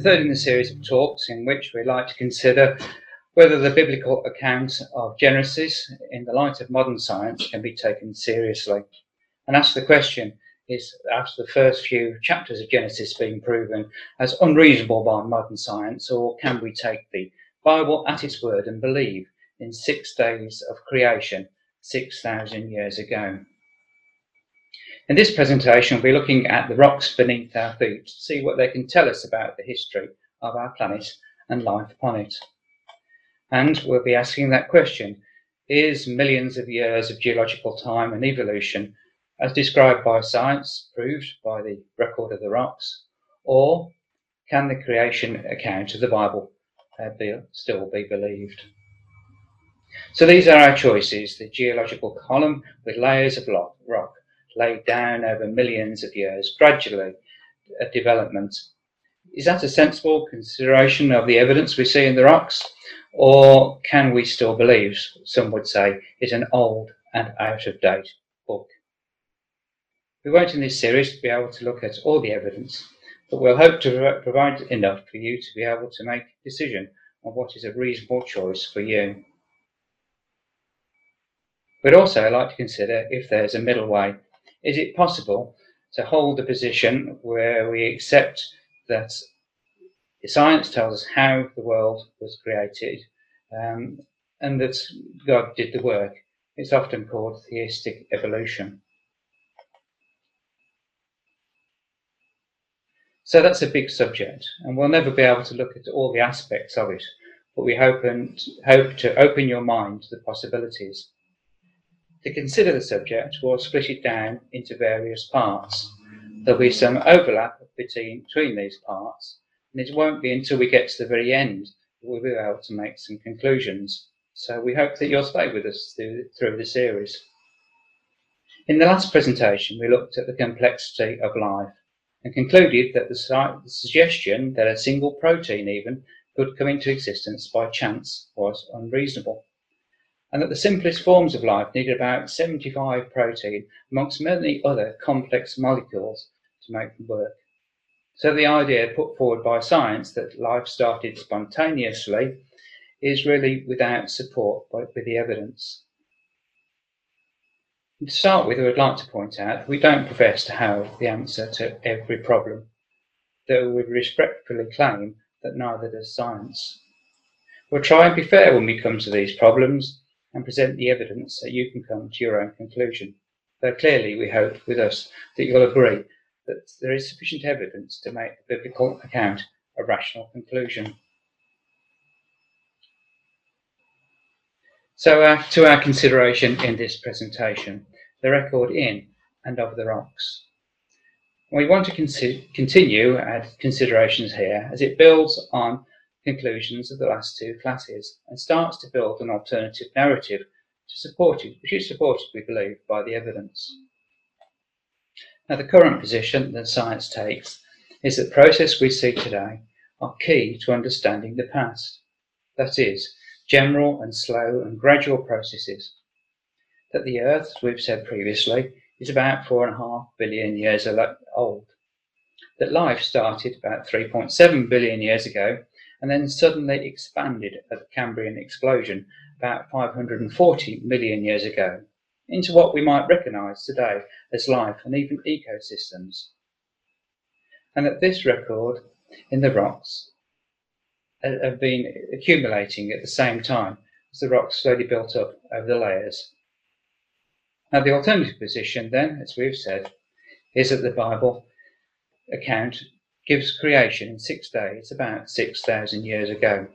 the third in the series of talks in which we'd like to consider whether the biblical account of Genesis in the light of modern science can be taken seriously. And ask the question is after the first few chapters of Genesis being proven as unreasonable by modern science, or can we take the Bible at its word and believe in six days of creation 6,000 years ago? In this presentation, we'll be looking at the rocks beneath our feet to see what they can tell us about the history of our planet and life upon it. And we'll be asking that question Is millions of years of geological time and evolution, as described by science, proved by the record of the rocks? Or can the creation account of the Bible uh, be, still be believed? So these are our choices the geological column with layers of rock laid down over millions of years, gradually a development. Is that a sensible consideration of the evidence we see in the rocks? Or can we still believe, some would say, it's an old and out of date book? We won't in this series be able to look at all the evidence, but we'll hope to provide enough for you to be able to make a decision on what is a reasonable choice for you. We'd also like to consider if there's a middle way is it possible to hold a position where we accept that science tells us how the world was created um, and that God did the work? It's often called theistic evolution. So that's a big subject, and we'll never be able to look at all the aspects of it, but we hope, and, hope to open your mind to the possibilities. To consider the subject, we'll split it down into various parts. There'll be some overlap between, between these parts, and it won't be until we get to the very end that we'll be able to make some conclusions. So we hope that you'll stay with us through, through the series. In the last presentation, we looked at the complexity of life and concluded that the, the suggestion that a single protein even could come into existence by chance was unreasonable and that the simplest forms of life needed about 75 protein amongst many other complex molecules to make them work. So the idea put forward by science that life started spontaneously is really without support with the evidence. To start with, I would like to point out we don't profess to have the answer to every problem, though we respectfully claim that neither does science. We'll try and be fair when we come to these problems and present the evidence that you can come to your own conclusion. Though clearly we hope with us that you'll agree that there is sufficient evidence to make the biblical account a rational conclusion. So uh, to our consideration in this presentation, the record in and of the rocks. We want to con- continue our considerations here as it builds on conclusions of the last two classes and starts to build an alternative narrative to support it, which is supported, we believe, by the evidence. Now, the current position that science takes is that processes we see today are key to understanding the past. That is, general and slow and gradual processes. That the Earth, as we've said previously, is about four and a half billion years old. That life started about 3.7 billion years ago and then suddenly expanded at the Cambrian explosion about 540 million years ago into what we might recognize today as life and even ecosystems. And that this record in the rocks uh, have been accumulating at the same time as the rocks slowly built up over the layers. Now, the alternative position, then, as we've said, is that the Bible account gives creation in six days about 6,000 years ago.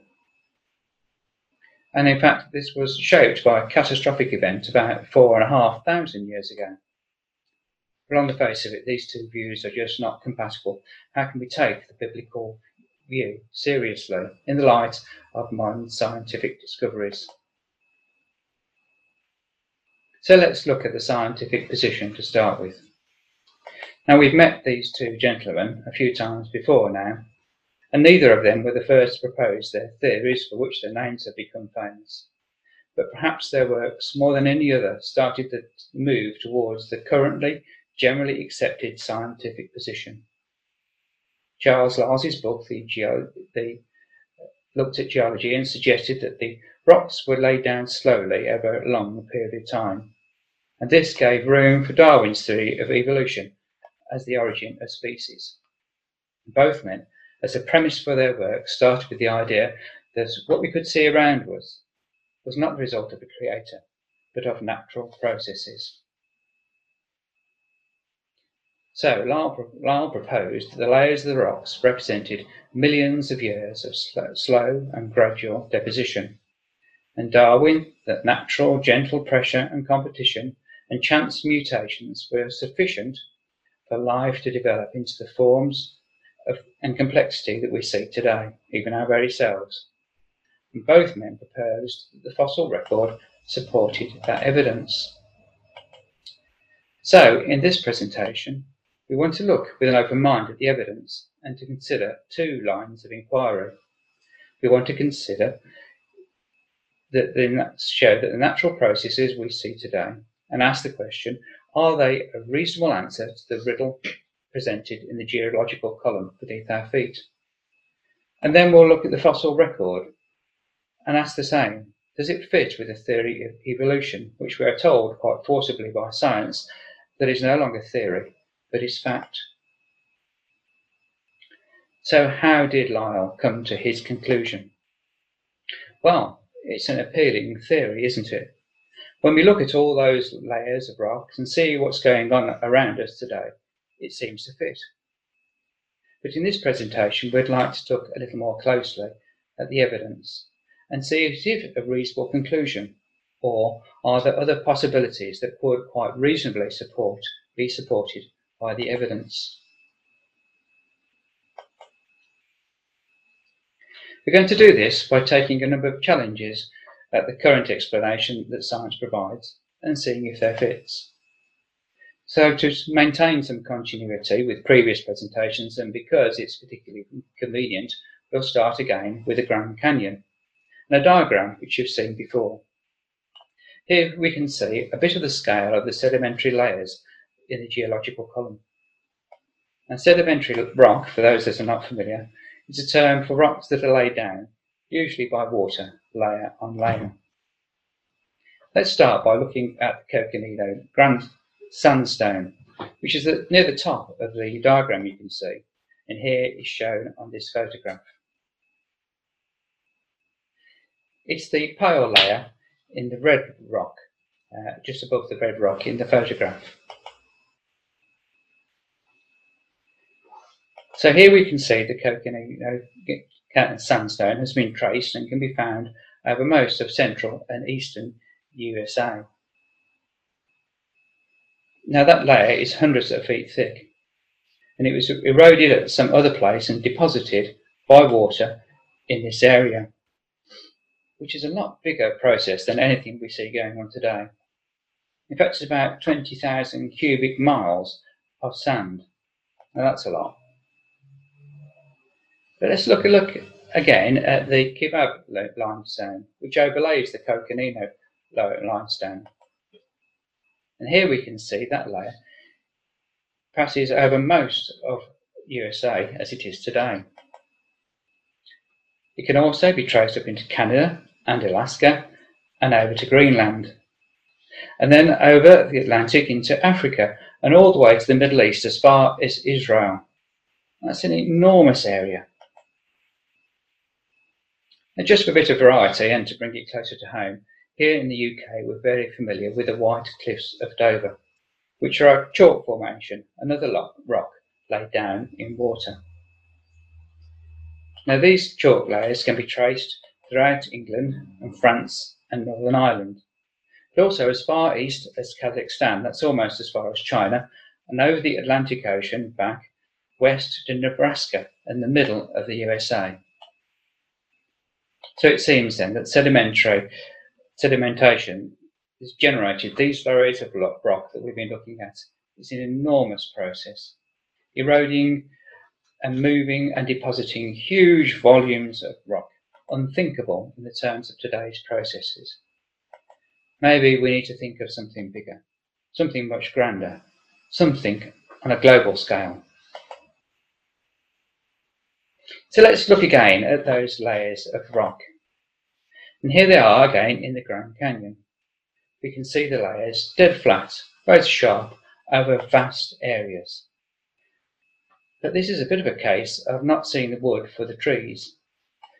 And in fact, this was shaped by a catastrophic event about four and a half thousand years ago. But on the face of it, these two views are just not compatible. How can we take the biblical view seriously in the light of modern scientific discoveries? So let's look at the scientific position to start with. Now, we've met these two gentlemen a few times before now, and neither of them were the first to propose their theories for which their names have become famous. But perhaps their works, more than any other, started the move towards the currently generally accepted scientific position. Charles Lyell's book, the, Geo- the looked at geology and suggested that the rocks were laid down slowly over a long period of time. And this gave room for Darwin's theory of evolution as the origin of species. Both men, as a premise for their work, started with the idea that what we could see around us was not the result of a creator, but of natural processes. So Lyell proposed that the layers of the rocks represented millions of years of slow and gradual deposition, and Darwin that natural gentle pressure and competition and chance mutations were sufficient for life to develop into the forms of, and complexity that we see today, even our very selves. And both men proposed that the fossil record supported that evidence. So, in this presentation, we want to look with an open mind at the evidence and to consider two lines of inquiry. We want to consider that the, show that the natural processes we see today and ask the question, are they a reasonable answer to the riddle presented in the geological column beneath our feet? And then we'll look at the fossil record and ask the same, does it fit with the theory of evolution, which we are told quite forcibly by science that is no longer theory, but is fact. So, how did Lyell come to his conclusion? Well, it's an appealing theory, isn't it? When we look at all those layers of rocks and see what's going on around us today, it seems to fit. But in this presentation, we'd like to look a little more closely at the evidence and see if it's a reasonable conclusion, or are there other possibilities that could quite reasonably support, be supported by the evidence. We're going to do this by taking a number of challenges at the current explanation that science provides and seeing if they fits. So to maintain some continuity with previous presentations and because it's particularly convenient, we'll start again with the Grand Canyon and a diagram which you've seen before. Here we can see a bit of the scale of the sedimentary layers in the geological column. And sedimentary rock, for those that are not familiar, is a term for rocks that are laid down, usually by water, layer on layer. Let's start by looking at the Coconino Grand Sandstone, which is near the top of the diagram you can see, and here is shown on this photograph. It's the pale layer in the red rock, uh, just above the red rock in the photograph. So here we can see the Coconino sandstone has been traced and can be found over most of central and eastern USA. Now that layer is hundreds of feet thick and it was eroded at some other place and deposited by water in this area, which is a lot bigger process than anything we see going on today. In fact, it's about 20,000 cubic miles of sand. Now that's a lot. But let's look a look again at the Kaibab limestone, which overlays the Coconino limestone. And here we can see that layer passes over most of USA as it is today. It can also be traced up into Canada and Alaska and over to Greenland. And then over the Atlantic into Africa and all the way to the Middle East as far as Israel. That's an enormous area. And just for a bit of variety and to bring it closer to home, here in the UK we're very familiar with the White Cliffs of Dover, which are a chalk formation, another rock laid down in water. Now these chalk layers can be traced throughout England and France and Northern Ireland, but also as far east as Kazakhstan, that's almost as far as China, and over the Atlantic Ocean back west to Nebraska and the middle of the USA. So it seems then that sedimentary sedimentation has generated these flurries of rock that we've been looking at. It's an enormous process, eroding and moving and depositing huge volumes of rock, unthinkable in the terms of today's processes. Maybe we need to think of something bigger, something much grander, something on a global scale. So let's look again at those layers of rock. And here they are again in the Grand Canyon. We can see the layers dead flat, both sharp, over vast areas. But this is a bit of a case of not seeing the wood for the trees,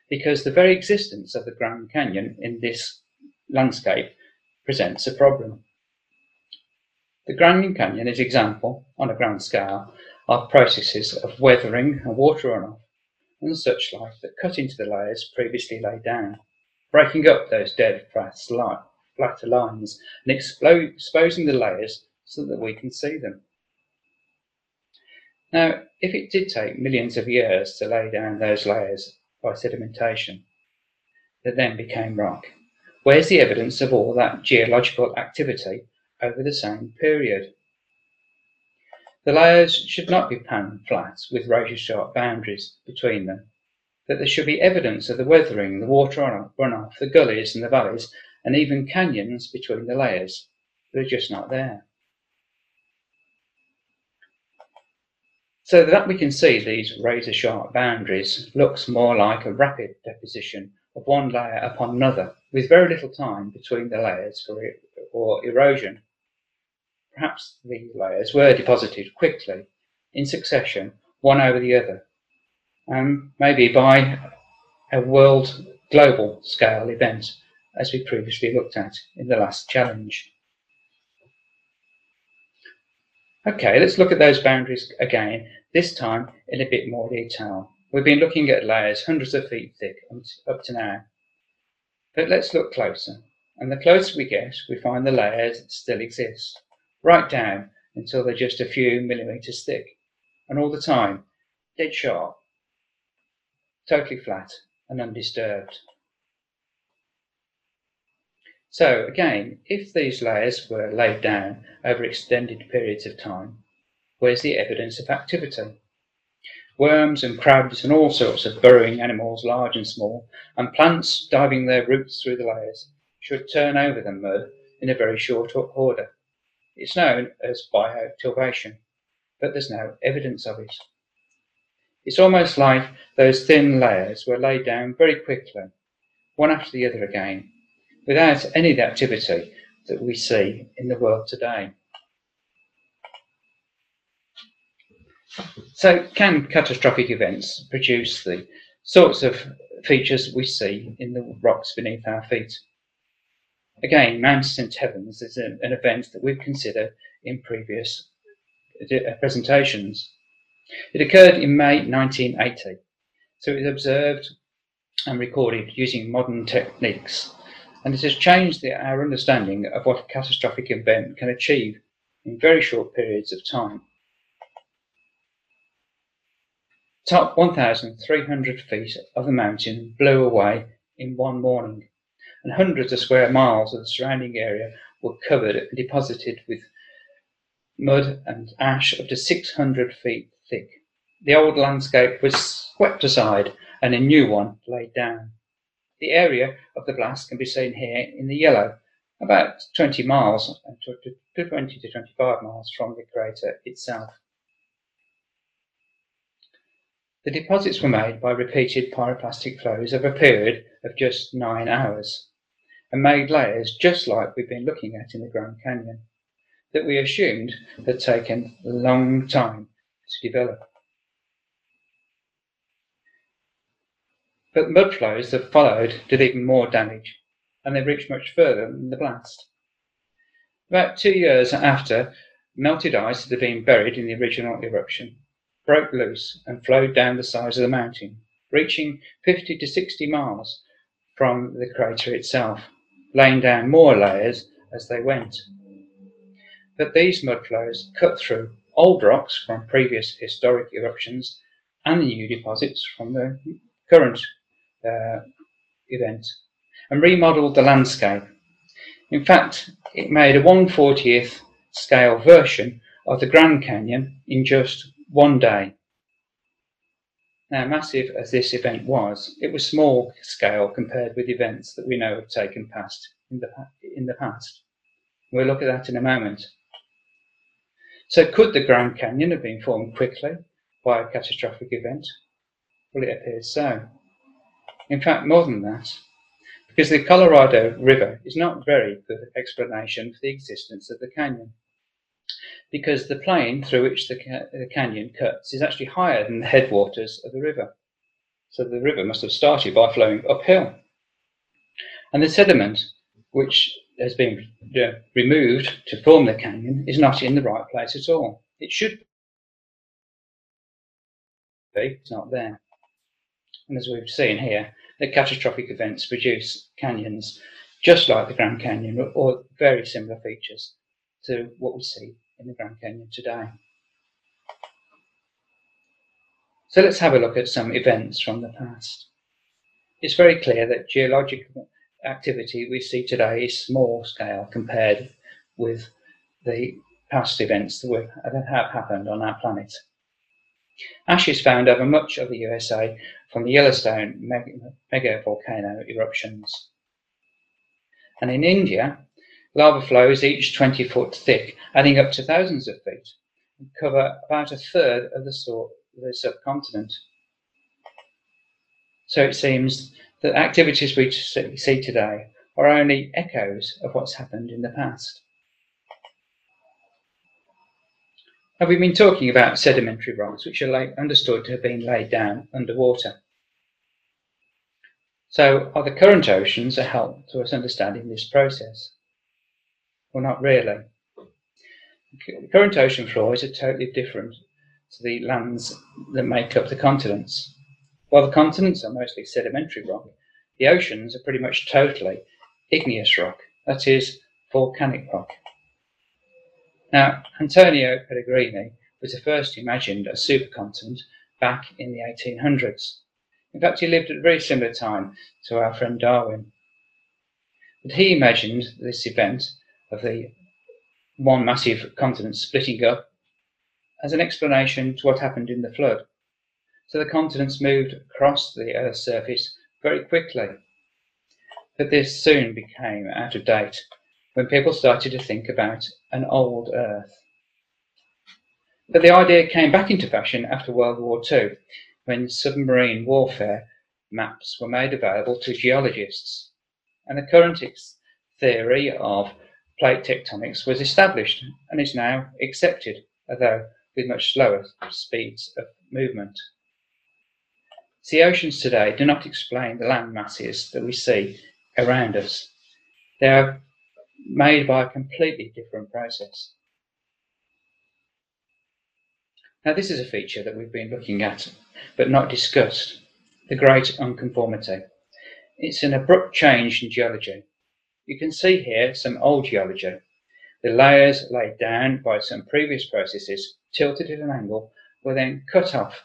because the very existence of the Grand Canyon in this landscape presents a problem. The Grand Canyon is example, on a grand scale, of processes of weathering and water runoff and such like that cut into the layers previously laid down, breaking up those dead flatter lines and exposing the layers so that we can see them. Now, if it did take millions of years to lay down those layers by sedimentation that then became rock, where's the evidence of all that geological activity over the same period. The layers should not be pan flat with razor sharp boundaries between them, but there should be evidence of the weathering, the water runoff, the gullies and the valleys, and even canyons between the layers. They're just not there. So that we can see these razor sharp boundaries looks more like a rapid deposition of one layer upon another, with very little time between the layers for, for erosion. Perhaps the layers were deposited quickly, in succession, one over the other, and maybe by a world global scale event, as we previously looked at in the last challenge. Okay, let's look at those boundaries again, this time in a bit more detail. We've been looking at layers hundreds of feet thick up to now. But let's look closer. And the closer we get, we find the layers still exist right down until they're just a few millimeters thick, and all the time dead sharp, totally flat and undisturbed. So again, if these layers were laid down over extended periods of time, where's the evidence of activity? Worms and crabs and all sorts of burrowing animals, large and small, and plants diving their roots through the layers, should turn over the mud in a very short order. It's known as bioturbation, but there's no evidence of it. It's almost like those thin layers were laid down very quickly, one after the other again, without any of the activity that we see in the world today. So, can catastrophic events produce the sorts of features we see in the rocks beneath our feet? Again, Mount St. Helens is an, an event that we've considered in previous uh, presentations. It occurred in May 1980, so it was observed and recorded using modern techniques, and it has changed the, our understanding of what a catastrophic event can achieve in very short periods of time. Top 1,300 feet of the mountain blew away in one morning and hundreds of square miles of the surrounding area were covered and deposited with mud and ash up to 600 feet thick. The old landscape was swept aside and a new one laid down. The area of the blast can be seen here in the yellow, about 20 miles, uh, to 20 to 25 miles from the crater itself. The deposits were made by repeated pyroclastic flows over a period of just nine hours and made layers just like we've been looking at in the Grand Canyon that we assumed had taken a long time to develop. But mud flows that followed did even more damage, and they reached much further than the blast. About two years after, melted ice that had been buried in the original eruption broke loose and flowed down the sides of the mountain, reaching 50 to 60 miles from the crater itself laying down more layers as they went. But these mudflows cut through old rocks from previous historic eruptions and the new deposits from the current uh, event and remodeled the landscape. In fact, it made a 140th scale version of the Grand Canyon in just one day. Now, massive as this event was, it was small scale compared with events that we know have taken past in the, in the past. We'll look at that in a moment. So could the Grand Canyon have been formed quickly by a catastrophic event? Well, it appears so. In fact, more than that, because the Colorado River is not very good explanation for the existence of the canyon. Because the plain through which the, ca- the canyon cuts is actually higher than the headwaters of the river. So the river must have started by flowing uphill. And the sediment, which has been removed to form the canyon, is not in the right place at all. It should be, it's not there. And as we've seen here, the catastrophic events produce canyons just like the Grand Canyon or very similar features to what we see in the Grand Canyon today. So let's have a look at some events from the past. It's very clear that geological activity we see today is small scale compared with the past events that, have happened on our planet. Ash is found over much of the USA from the Yellowstone mega volcano eruptions. And in India, lava flows each 20 foot thick, adding up to thousands of feet, and cover about a third of the, the subcontinent. So it seems that activities we see today are only echoes of what's happened in the past. Now we've been talking about sedimentary rocks, which are understood to have been laid down underwater. So are the current oceans a help to us understanding this process? Well, not really. The current ocean floors are totally different to the lands that make up the continents. While the continents are mostly sedimentary rock, the oceans are pretty much totally igneous rock, that is, volcanic rock. Now, Antonio Pellegrini was the first who imagined a supercontinent back in the 1800s. In fact, he lived at a very similar time to our friend Darwin. But he imagined this event of the one massive continent splitting up as an explanation to what happened in the flood. So the continents moved across the Earth's surface very quickly. But this soon became out of date when people started to think about an old Earth. But the idea came back into fashion after World War II, when submarine warfare maps were made available to geologists. And the current theory of plate tectonics was established and is now accepted, although with much slower speeds of movement. The oceans today do not explain the land masses that we see around us. They are made by a completely different process. Now, this is a feature that we've been looking at but not discussed the great unconformity. It's an abrupt change in geology. You can see here some old geology. The layers laid down by some previous processes, tilted at an angle, were then cut off,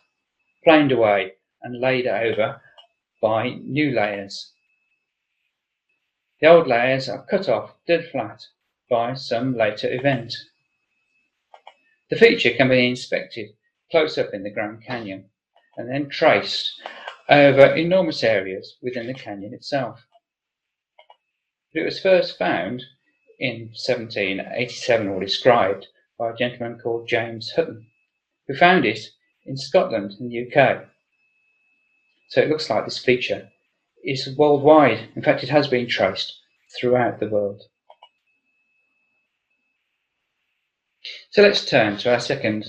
planed away, and laid over by new layers. The old layers are cut off dead flat by some later event. The feature can be inspected close up in the Grand Canyon and then traced over enormous areas within the canyon itself. But it was first found in 1787 or described by a gentleman called James Hutton, who found it in Scotland in the UK. So it looks like this feature is worldwide. In fact, it has been traced throughout the world. So let's turn to our second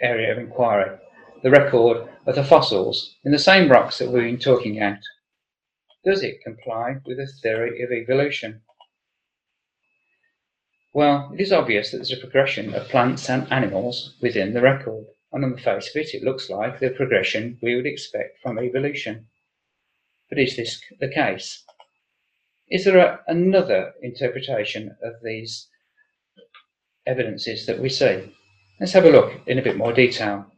area of inquiry, the record of the fossils in the same rocks that we've been talking about. Does it comply with the theory of evolution? Well, it is obvious that there's a progression of plants and animals within the record, and on the face of it, it looks like the progression we would expect from evolution. But is this the case? Is there a, another interpretation of these evidences that we see? Let's have a look in a bit more detail.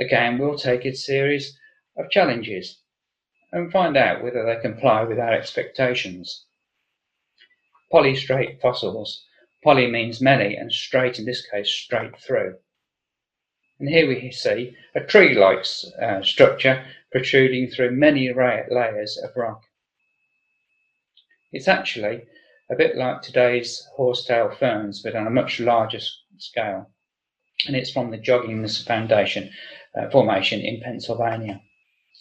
Again, we'll take a series of challenges and find out whether they comply with our expectations. Polystrate fossils. Poly means many, and straight in this case, straight through. And here we see a tree-like uh, structure protruding through many layers of rock. It's actually a bit like today's horsetail ferns, but on a much larger scale. and it's from the Joggins Foundation uh, formation in Pennsylvania.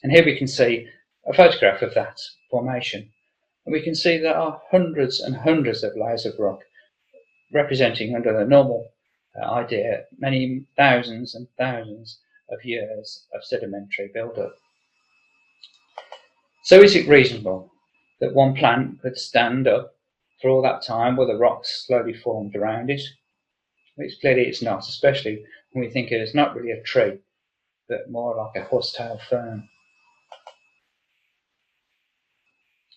And here we can see a photograph of that formation. And we can see there are hundreds and hundreds of layers of rock representing under the normal uh, idea many thousands and thousands of years of sedimentary buildup. So is it reasonable that one plant could stand up for all that time while the rocks slowly formed around it? Which clearly it's not, especially when we think it is not really a tree, but more like a horsetail fern.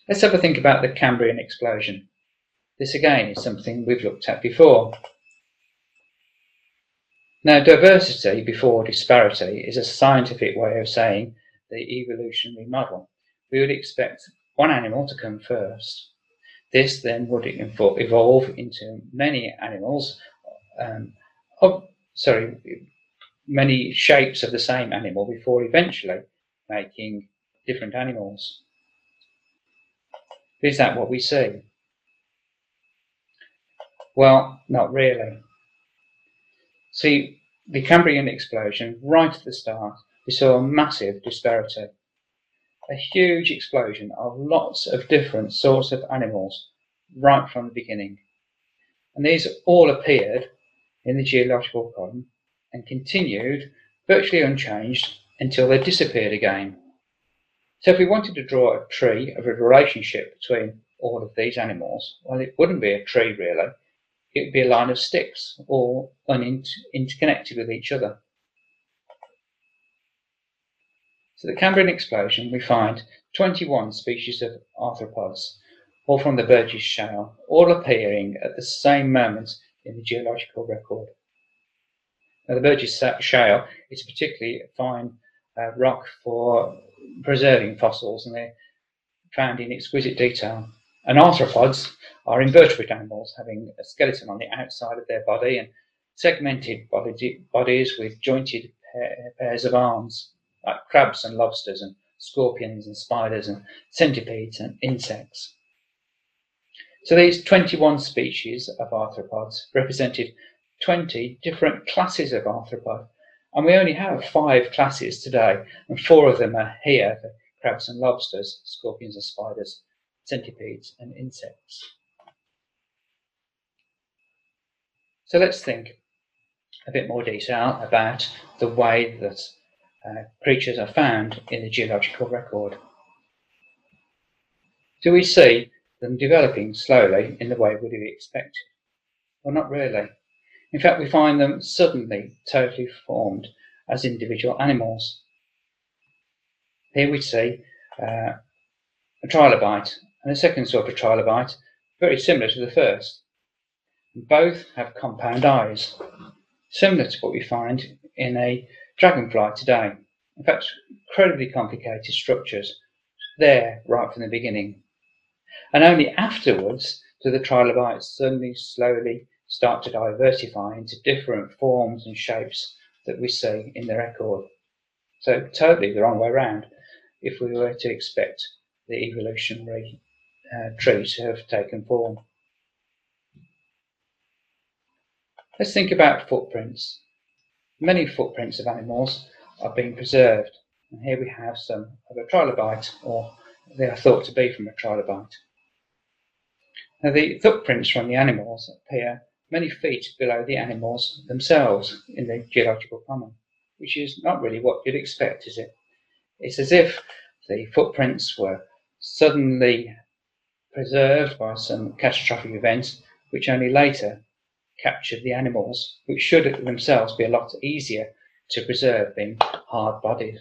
Let's have a think about the Cambrian explosion. This again is something we've looked at before. Now, diversity before disparity is a scientific way of saying the evolutionary model. We would expect one animal to come first. This then would evolve into many animals, um, of, sorry, many shapes of the same animal before eventually making different animals. Is that what we see? Well, not really. See, the Cambrian explosion, right at the start, we saw a massive disparity. A huge explosion of lots of different sorts of animals right from the beginning. And these all appeared in the geological column and continued virtually unchanged until they disappeared again. So if we wanted to draw a tree of a relationship between all of these animals, well, it wouldn't be a tree really. It would be a line of sticks, all interconnected with each other. So the Cambrian explosion, we find 21 species of arthropods, all from the Burgess Shale, all appearing at the same moment in the geological record. Now, the Burgess Shale is particularly fine uh, rock for preserving fossils, and they're found in exquisite detail. And arthropods are invertebrate animals having a skeleton on the outside of their body and segmented body, bodies with jointed pair, pairs of arms, like crabs and lobsters and scorpions and spiders and centipedes and insects. So these 21 species of arthropods represented 20 different classes of arthropod and we only have five classes today, and four of them are here the crabs and lobsters, scorpions and spiders, centipedes and insects. So let's think a bit more detail about the way that uh, creatures are found in the geological record. Do we see them developing slowly in the way we would expect? Well, not really. In fact, we find them suddenly totally formed as individual animals. Here we see uh, a trilobite and a second sort of trilobite, very similar to the first. Both have compound eyes, similar to what we find in a dragonfly today. In fact, incredibly complicated structures there right from the beginning. And only afterwards do the trilobites suddenly slowly start to diversify into different forms and shapes that we see in the record. So totally the wrong way around if we were to expect the evolutionary uh, tree to have taken form. Let's think about footprints. Many footprints of animals are being preserved. And here we have some of a trilobite, or they are thought to be from a trilobite. Now the footprints from the animals appear many feet below the animals themselves in the geological column, which is not really what you'd expect, is it? It's as if the footprints were suddenly preserved by some catastrophic event, which only later captured the animals, which should themselves be a lot easier to preserve being hard bodied.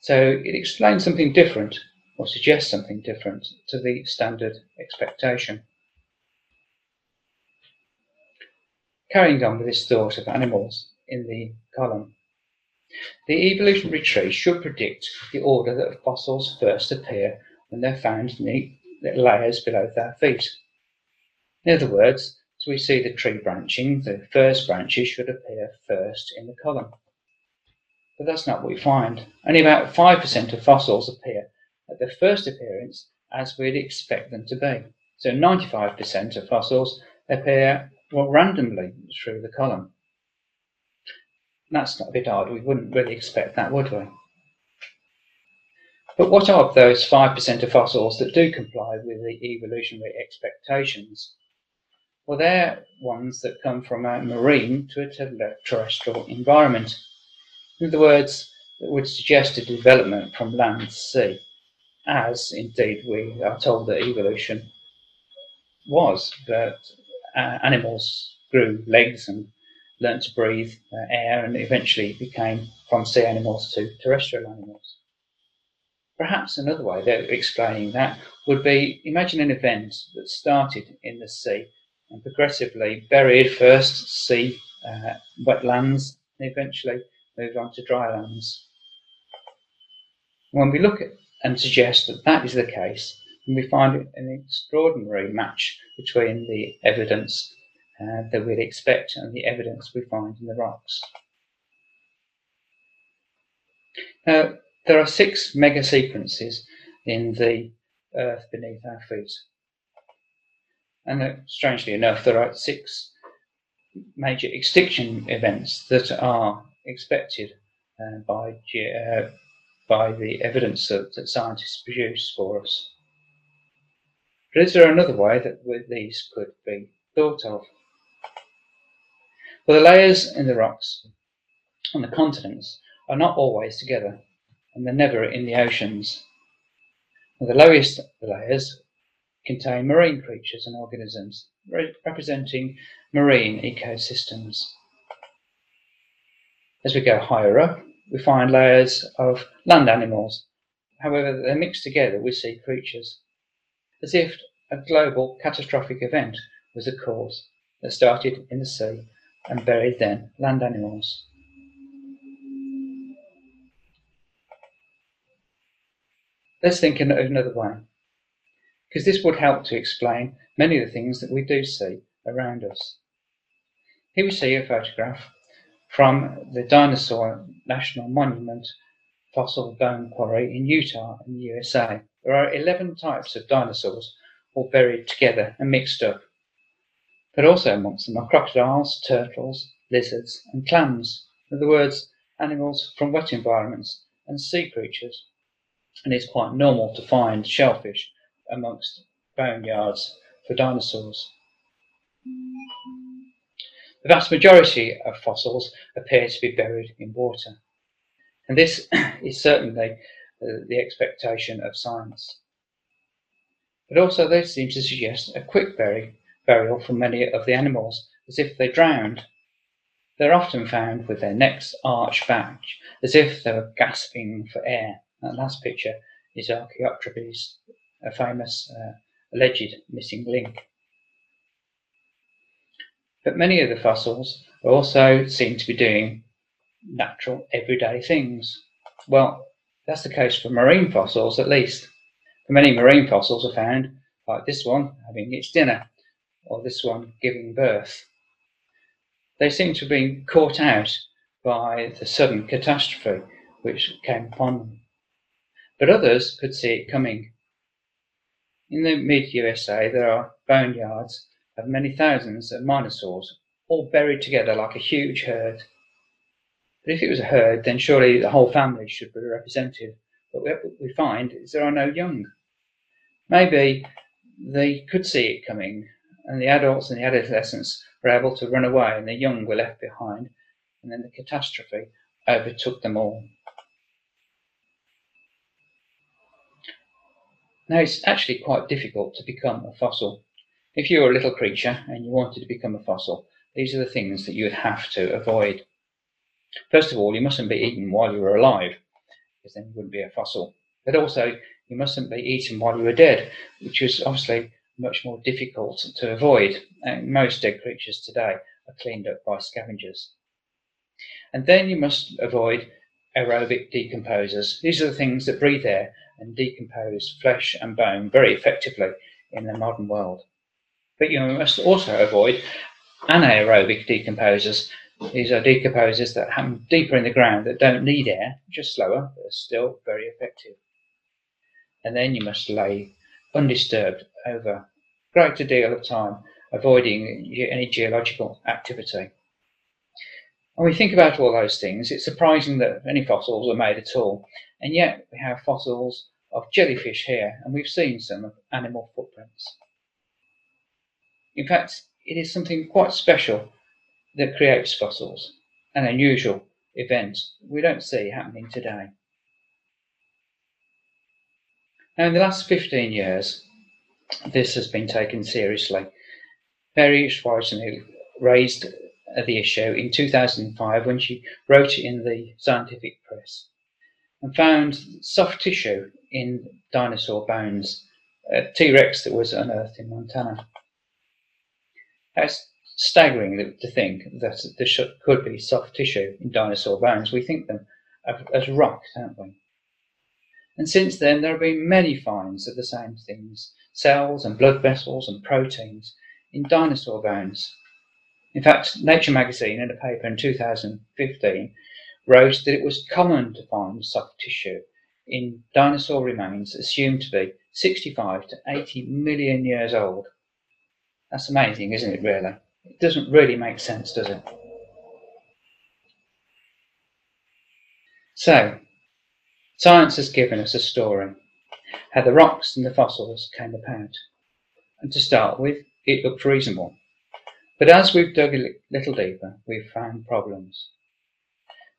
So it explains something different or suggests something different to the standard expectation. Carrying on with this thought of animals in the column. The evolutionary tree should predict the order that fossils first appear when they're found in the layers below their feet. In other words, as we see the tree branching, the first branches should appear first in the column. But that's not what we find. Only about 5% of fossils appear at their first appearance as we'd expect them to be. So 95% of fossils appear well, randomly through the column. That's not a bit odd. We wouldn't really expect that, would we? But what of those 5% of fossils that do comply with the evolutionary expectations? Well, they're ones that come from a marine to a terrestrial environment. In other words, that would suggest a development from land to sea, as indeed we are told that evolution was, that uh, animals grew legs and learned to breathe uh, air and eventually became from sea animals to terrestrial animals. Perhaps another way of explaining that would be imagine an event that started in the sea and progressively buried first sea uh, wetlands and eventually moved on to dry lands. When we look at and suggest that that is the case, we find an extraordinary match between the evidence uh, that we'd expect and the evidence we find in the rocks. Now, there are six mega sequences in the earth beneath our feet. And uh, strangely enough, there are six major extinction events that are expected uh, by, uh, by the evidence that, that, scientists produce for us. But is there another way that these could be thought of? Well, the layers in the rocks on the continents are not always together, and they're never in the oceans. And the lowest layers contain marine creatures and organisms, representing marine ecosystems. As we go higher up, we find layers of land animals. However, they're mixed together with sea creatures, as if a global catastrophic event was the cause that started in the sea and buried then land animals. Let's think in another way because this would help to explain many of the things that we do see around us. Here we see a photograph from the Dinosaur National Monument fossil bone quarry in Utah in the USA. There are 11 types of dinosaurs all buried together and mixed up. But also amongst them are crocodiles, turtles, lizards, and clams. In other words, animals from wet environments and sea creatures. And it's quite normal to find shellfish amongst boneyards for dinosaurs. The vast majority of fossils appear to be buried in water, and this is certainly the expectation of science. But also they seem to suggest a quick bury, burial for many of the animals, as if they drowned. They're often found with their necks arched back, as if they were gasping for air. That last picture is Archaeopteryx a famous uh, alleged missing link. But many of the fossils also seem to be doing natural, everyday things. Well, that's the case for marine fossils at least. For many marine fossils are found, like this one having its dinner, or this one giving birth. They seem to have been caught out by the sudden catastrophe which came upon them. But others could see it coming in the mid-USA, there are boneyards of many thousands of mosasaurs, all buried together like a huge herd. But if it was a herd, then surely the whole family should be represented. But what we find is there are no young. Maybe they could see it coming, and the adults and the adolescents were able to run away, and the young were left behind, and then the catastrophe overtook them all. Now, it's actually quite difficult to become a fossil. If you were a little creature and you wanted to become a fossil, these are the things that you would have to avoid. First of all, you mustn't be eaten while you were alive, because then you wouldn't be a fossil. But also, you mustn't be eaten while you were dead, which is obviously much more difficult to avoid. And most dead creatures today are cleaned up by scavengers. And then you must avoid aerobic decomposers. These are the things that breathe air and decompose flesh and bone very effectively in the modern world. But you must also avoid anaerobic decomposers. These are decomposers that happen deeper in the ground that don't need air, just slower, but are still very effective. And then you must lay undisturbed over a deal of time, avoiding any geological activity. When we think about all those things, it's surprising that any fossils are made at all. And yet we have fossils of jellyfish here, and we've seen some animal footprints. In fact, it is something quite special that creates fossils, an unusual event we don't see happening today. Now, in the last 15 years, this has been taken seriously. Mary Schweitzer raised the issue in 2005 when she wrote in the scientific press and found soft tissue in dinosaur bones, a T Rex that was unearthed in Montana. That's staggering to think that there could be soft tissue in dinosaur bones. We think them as rock, don't we? And since then, there have been many finds of the same things cells and blood vessels and proteins in dinosaur bones. In fact, Nature magazine, in a paper in 2015, wrote that it was common to find soft tissue in dinosaur remains assumed to be 65 to 80 million years old. That's amazing, isn't it, really? It doesn't really make sense, does it? So, science has given us a story how the rocks and the fossils came about. And to start with, it looked reasonable. But as we've dug a little deeper, we've found problems.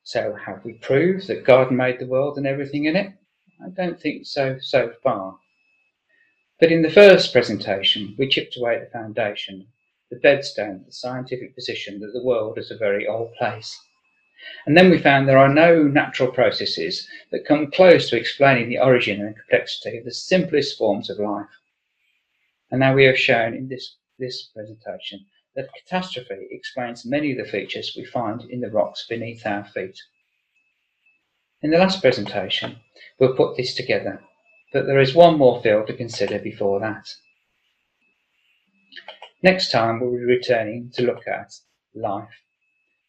So, have we proved that God made the world and everything in it? I don't think so so far. But in the first presentation, we chipped away at the foundation, the bedstone the scientific position that the world is a very old place. And then we found there are no natural processes that come close to explaining the origin and complexity of the simplest forms of life. And now we have shown in this, this presentation that catastrophe explains many of the features we find in the rocks beneath our feet. In the last presentation, we'll put this together, but there is one more field to consider before that. Next time, we'll be returning to look at life,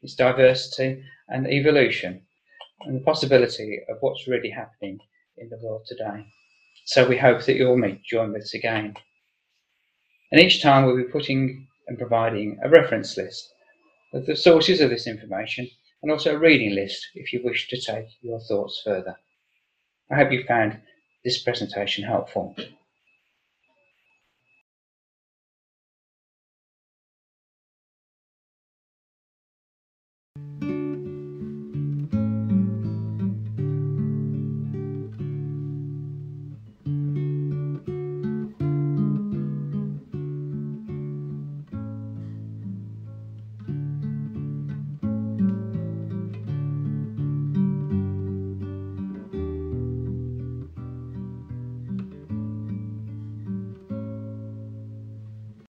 its diversity and evolution, and the possibility of what's really happening in the world today. So we hope that you'll meet, join us again. And each time we'll be putting and providing a reference list of the sources of this information and also a reading list if you wish to take your thoughts further. I hope you found this presentation helpful.